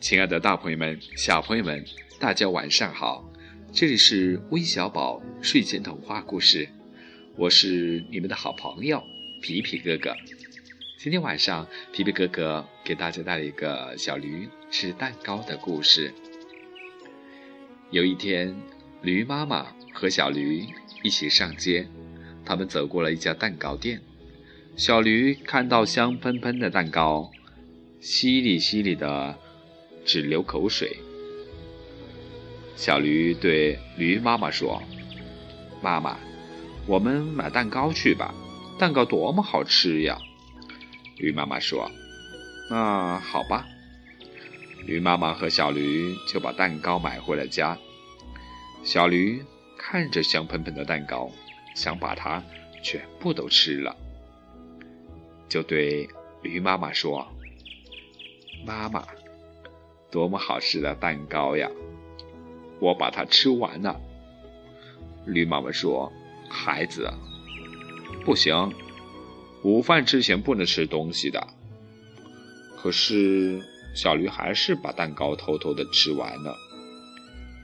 亲爱的大朋友们、小朋友们，大家晚上好！这里是微小宝睡前童话故事，我是你们的好朋友皮皮哥哥。今天晚上，皮皮哥哥给大家带来一个小驴吃蛋糕的故事。有一天，驴妈妈和小驴一起上街，他们走过了一家蛋糕店。小驴看到香喷喷的蛋糕，淅沥淅沥的。只流口水。小驴对驴妈妈说：“妈妈，我们买蛋糕去吧，蛋糕多么好吃呀！”驴妈妈说：“那好吧。”驴妈妈和小驴就把蛋糕买回了家。小驴看着香喷喷的蛋糕，想把它全部都吃了，就对驴妈妈说：“妈妈。”多么好吃的蛋糕呀！我把它吃完了。驴妈妈说：“孩子，不行，午饭之前不能吃东西的。”可是小驴还是把蛋糕偷偷的吃完了。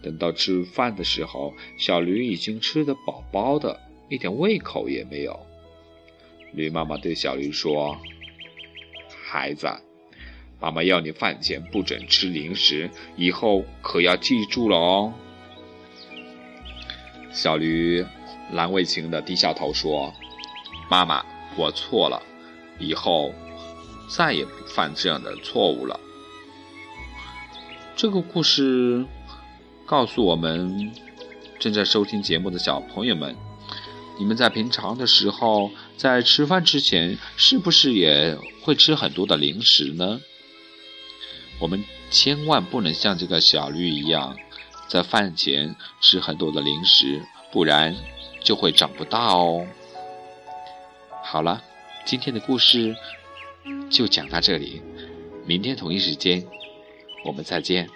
等到吃饭的时候，小驴已经吃得饱饱的，一点胃口也没有。驴妈妈对小驴说：“孩子。”妈妈要你饭前不准吃零食，以后可要记住了哦。小驴难为情的低下头说：“妈妈，我错了，以后再也不犯这样的错误了。”这个故事告诉我们，正在收听节目的小朋友们，你们在平常的时候，在吃饭之前，是不是也会吃很多的零食呢？我们千万不能像这个小绿一样，在饭前吃很多的零食，不然就会长不大哦。好了，今天的故事就讲到这里，明天同一时间我们再见。